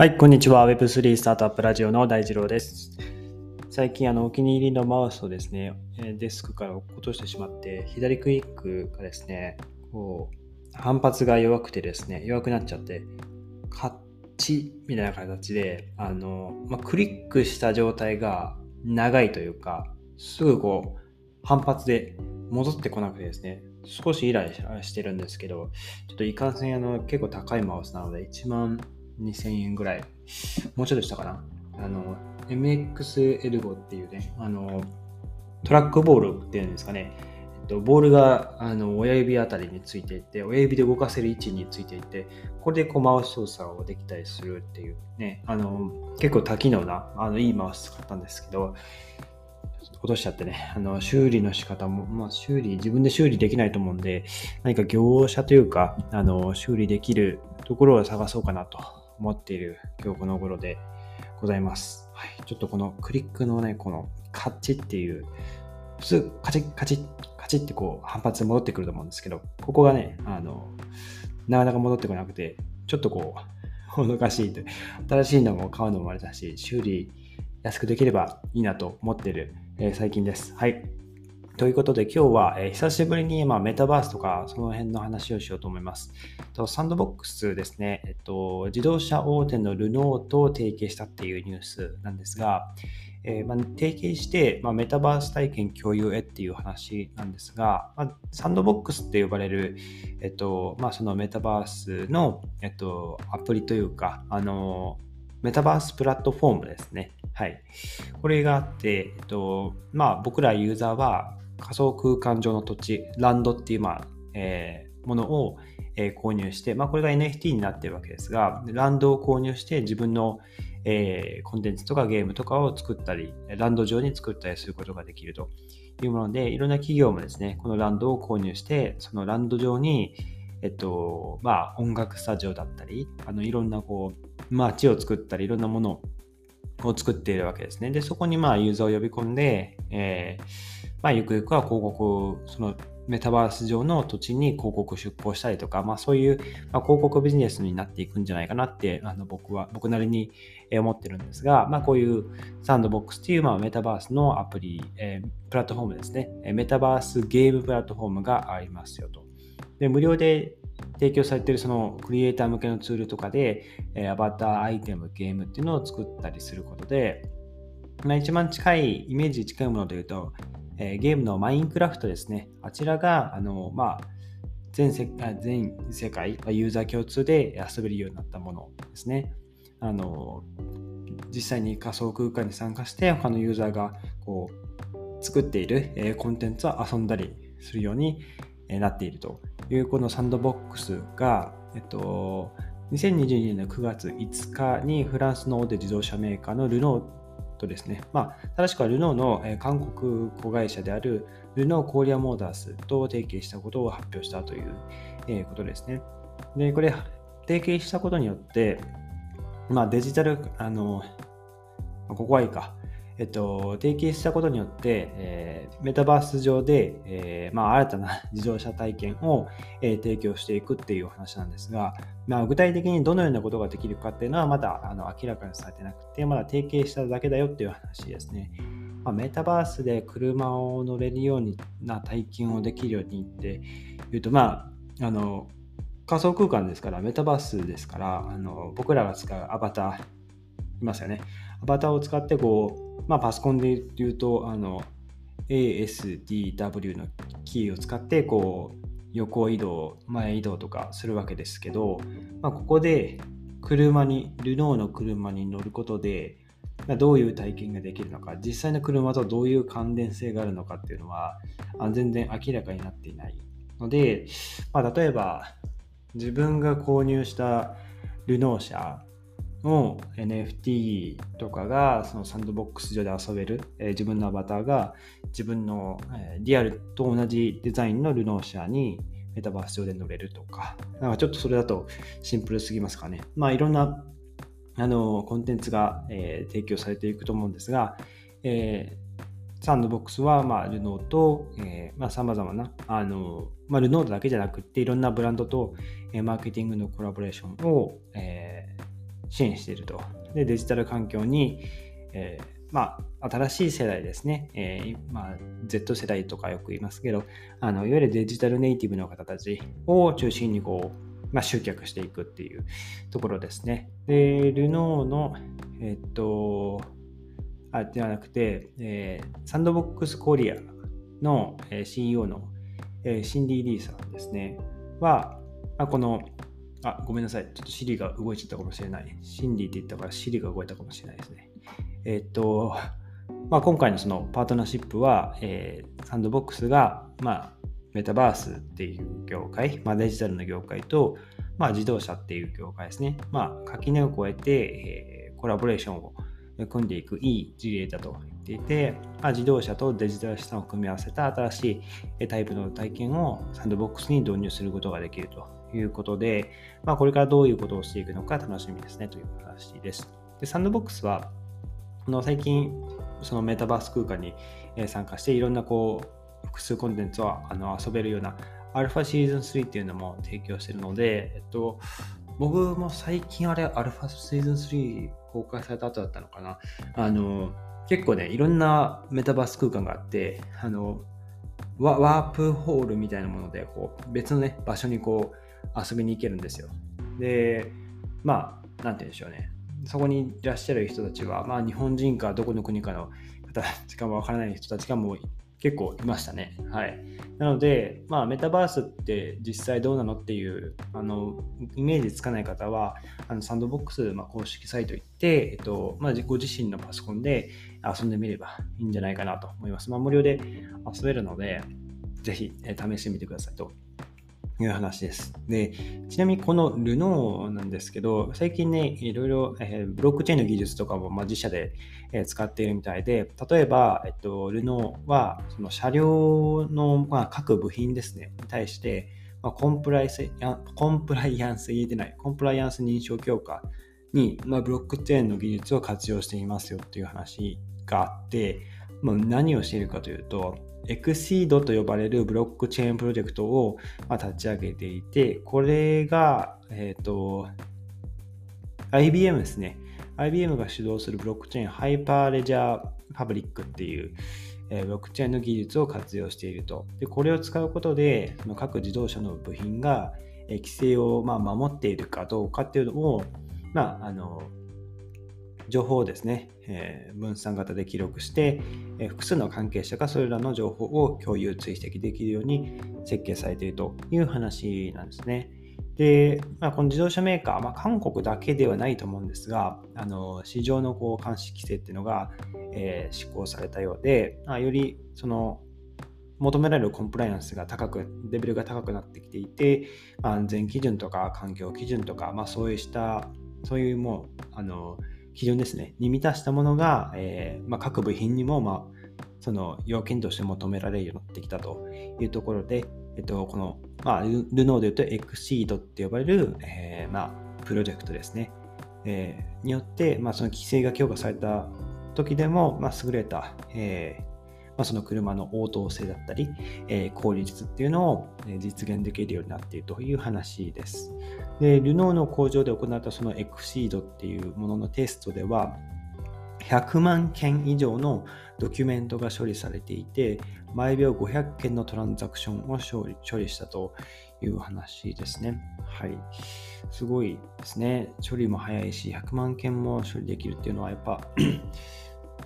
はい、こんにちは。Web3 スタートアップラジオの大二郎です。最近、あの、お気に入りのマウスをですね、デスクから落としてしまって、左クリックがですね、こう、反発が弱くてですね、弱くなっちゃって、カッチみたいな形で、あの、まあ、クリックした状態が長いというか、すぐこう、反発で戻ってこなくてですね、少しイライラしてるんですけど、ちょっといかんせん、あの、結構高いマウスなので、1万2000円ぐらい、もうちょっとしたかな。あの、MX エルゴっていうね、あの、トラックボールっていうんですかね、えっと、ボールがあの親指あたりについていて、親指で動かせる位置についていて、これでこうマウス操作をできたりするっていうね、あの、結構多機能な、あの、いいマウス使ったんですけど、落としちゃってね、あの、修理の仕方も、まあ、修理、自分で修理できないと思うんで、何か業者というか、あの、修理できるところを探そうかなと思っている今日この頃でございます。はい。ちょっとこのクリックのね、このカチっていう、普通カチッカチッカチッってこう反発戻ってくると思うんですけど、ここがね、あの、なかなか戻ってこなくて、ちょっとこう、もどかしいと。新しいのも買うのもあれだし、修理安くできればいいなと思ってる、えー最近です。はい。ということで今日は、えー久しぶりに、まあ、メタバースとかその辺の話をしようと思います。とサンドボックスですね、えっと、自動車大手のルノーと提携したっていうニュースなんですが、えーまあ、提携して、まあ、メタバース体験共有へっていう話なんですが、まあ、サンドボックスって呼ばれる、えっとまあ、そのメタバースの、えっと、アプリというか、あのメタバースプラットフォームですね。はい。これがあって、えっと、まあ、僕らユーザーは仮想空間上の土地、ランドっていう、まあ、えーものを、えー購入して、まあ、これが NFT になってるわけですが、ランドを購入して自分の、えーコンテンツとかゲームとかを作ったり、ランド上に作ったりすることができるというもので、いろんな企業もですね、このランドを購入して、そのランド上に、えっと、まあ、音楽スタジオだったり、あの、いろんなこう、街を作ったり、いろんなものを作っているわけですね。で、そこにまあ、ユーザーを呼び込んで、えーまあ、ゆくゆくは広告、そのメタバース上の土地に広告出稿したりとか、まあ、そういう、ま、広告ビジネスになっていくんじゃないかなって、あの僕は、僕なりに思ってるんですが、まあ、こういうサンドボックスっていう、まあ、メタバースのアプリ、えプラットフォームですね。メタバースゲームプラットフォームがありますよと。で、無料で提供されているそのクリエイター向けのツールとかで、えアバター、アイテム、ゲームっていうのを作ったりすることで、まあ、一番近い、イメージ近いもので言うと、えーゲームのマインクラフトですね。あちらが、あの、まあ、全世全世界、ユーザー共通で遊べるようになったものですね。あの、実際に仮想空間に参加して、他のユーザーがこう作っている、えーコンテンツを遊んだりするようになっているという、このサンドボックスが、えっと、2022年の9月5日にフランスの大手自動車メーカーのルノーとですね、まあ、正しくはルノーの韓国子会社であるルノーコーリアモータースと提携したことを発表したということですね。で、これ、提携したことによって、まあ、デジタル、あの、ここはいいか。えっと、提携したことによって、えーメタバース上で、えーまあ、新たな 自動車体験を、えー提供していくっていう話なんですが、まあ、具体的にどのようなことができるかっていうのはまだあの明らかにされてなくて、まだ提携しただけだよっていう話ですね。まあ、メタバースで車を乗れるような体験をできるようにっていうと、まあ、あの、仮想空間ですから、メタバースですから、あの僕らが使うアバター、いますよね。アバターを使って、こう、まあ、パソコンで言うと、あの、ASDW のキーを使って、こう、横移動、前移動とかするわけですけど、まあ、ここで車に、ルノーの車に乗ることで、まあどういう体験ができるのか、実際の車とどういう関連性があるのかっていうのは、全然明らかになっていないので、まあ、例えば、自分が購入したルノー車の NFT とかがそのサンドボックス上で遊べる、えー自分のアバターが自分の、えーリアルと同じデザインのルノー車にメタバース上で乗れるとか、なんかちょっとそれだとシンプルすぎますかね。まあいろんなあのコンテンツが、えー提供されていくと思うんですが、えーサンドボックスは、まあ、ルノーと、えーまあ、様々な、あの、まあ、ルノーだけじゃなくって、いろんなブランドと、えーマーケティングのコラボレーションを、えー支援していると。で、デジタル環境に、えー、まあ、新しい世代ですね、えー、まあ、Z 世代とかよく言いますけど、あのいわゆるデジタルネイティブの方たちを中心にこう、まあ、集客していくっていうところですね。で、ルノーの、えっと、あ、ではなくて、えー、サンドボックスコリアの、CEO の、シンディ・リーさんですね、は、あこの、あ、ごめんなさい。ちょっとシリが動いちゃったかもしれない。シンディって言ったからシリが動いたかもしれないですね。えっと、まあ、今回のそのパートナーシップは、えー、サンドボックスが、まあ、メタバースっていう業界、まあ、デジタルの業界と、まあ、自動車っていう業界ですね。まあ、垣根を越えて、えー、コラボレーションを組んでいくいい事例だと言っていて、まあ、自動車とデジタル資産を組み合わせた新しいタイプの体験をサンドボックスに導入することができるということで、まあ、これからどういうことをしていくのか楽しみですねという話です。でサンドボックスはこの最近そのメタバース空間に参加していろんなこう複数コンテンツをあの遊べるようなアルファシーズン3っていうのも提供してるので、えっと、僕も最近あれアルファシーズン3公開された後だったのかな。あの、結構ね、いろんなメタバース空間があって、あの、ワープホールみたいなもので、こう、別のね、場所にこう、遊びに行けるんですよ。で、まあ、なんて言うんでしょうね。そこにいらっしゃる人たちは、まあ、日本人かどこの国かの方たちかもわからない人たちがもう結構いましたね。はい。なので、まあ、メタバースって実際どうなのっていう、あの、イメージつかない方は、あのサンドボックス、まあ、公式サイト行って、えっと、まあ、ご自身のパソコンで遊んでみればいいんじゃないかなと思います。まあ、無料で遊べるので、ぜひ、え試してみてくださいという話です。で、ちなみにこのルノーなんですけど、最近ね、いろいろ、えー、ブロックチェーンの技術とかも、まあ、自社で、えー、使っているみたいで、例えば、えっと、ルノーは、その車両の、まあ、各部品ですね、に対して、まあ、コンプライスコンプライアンス言えてない、コンプライアンス認証強化に、まあ、ブロックチェーンの技術を活用していますよっていう話があって、まあ、何をしているかというと、エクシードと呼ばれるブロックチェーンプロジェクトを立ち上げていて、これが、えっ、ー、と、IBM ですね。IBM が主導するブロックチェーンハイパーレジャーパブリックっていう、えブロックチェーンの技術を活用していると。でこれを使うことで、その各自動車の部品が、え規制をま守っているかどうかっていうのを、まあ、あの情報をですね、え分散型で記録して、え複数の関係者がそれらの情報を共有追跡できるように設計されているという話なんですね。で、まあ、この自動車メーカー、まあ、韓国だけではないと思うんですが、あの市場のこう監視規制っていうのが、えー、施行されたようで、まあ、よりその求められるコンプライアンスが高く、レベルが高くなってきていて、安全基準とか環境基準とか、まあ、そうした、そういうもう、あの、基準ですね、に満たしたものが、えー、まあ、各部品にも、まあ、その要件として求められるようになってきたというところで、えっと、この、まあ、ルノーで言うとエクシードって呼ばれる、えー、まあ、プロジェクトですね、えー、によって、まあ、その規制が強化された時でも、まあ、優れた、えーまあ、その車の応答性だったり、えー、効率っていうのを実現できるようになっているという話です。で、ルノーの工場で行ったそのエクシードっていうもののテストでは、100万件以上のドキュメントが処理されていて、毎秒500件のトランザクションを処理処理したという話ですね。はい。すごいですね。処理も早いし、100万件も処理できるっていうのはやっぱ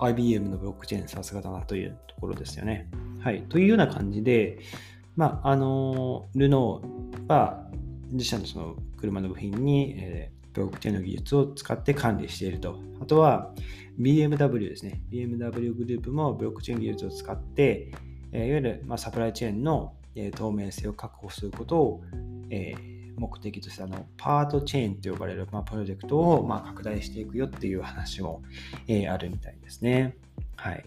IBM のブロックチェーンさすがだなというところですよね。はい。というような感じで、まあ、あの、ルノーは自社のその車の部品に、えー、ブロックチェーンの技術を使って管理していると。あとは BMW ですね。BMW グループもブロックチェーン技術を使って、え、いわゆる、ま、サプライチェーンの、え、透明性を確保することを、目的としてあのパートチェーンと呼ばれる、まあ、プロジェクトを、ま、拡大していくよっていう話も、えー、あるみたいですね。はい。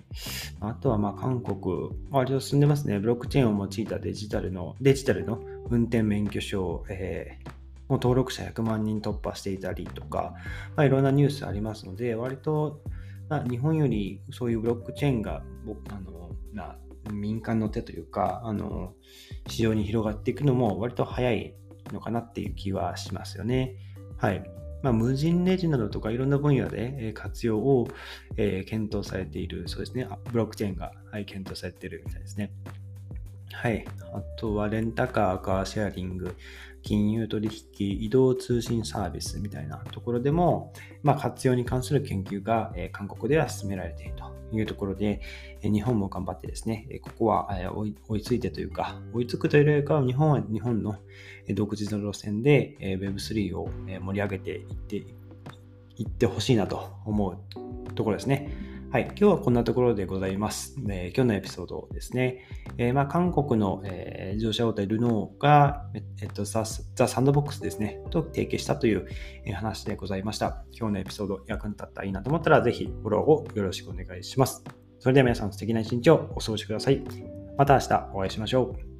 あとは、ま、韓国、割と進んでますね。ブロックチェーンを用いたデジタルの、デジタルの運転免許証、えー、もう登録者100万人突破していたりとか、まあ、いろんなニュースありますので、割と、まあ、日本よりそういうブロックチェーンが、あの、な民間の手というか、あの、市場に広がっていくのも割と早いのかなっていう気はしますよね。はい。まあ、無人レジなどとかいろんな分野で活用を、え検討されている、そうですね、ブロックチェーンが、はい、検討されているみたいですね。はい。あとは、レンタカー、カーシェアリング、金融取引、移動通信サービスみたいなところでも、まあ、活用に関する研究が、え韓国では進められているというところで、え日本も頑張ってですね、えここは、え追いついてというか、追いつくというよりかは、日本は日本の独自の路線で、え Web3 を盛り上げていっていってほしいなと思うところですね。はい。今日はこんなところでございます。えー、今日のエピソードですね。えー、まあ、韓国の、えー、自動車大手ルノーが、えっと、ザ・ザサンドボックスですね、と提携したという、話でございました。今日のエピソード役に立ったらいいなと思ったら、ぜひフォローをよろしくお願いします。それでは皆さん素敵な一日をお過ごしください。また明日お会いしましょう。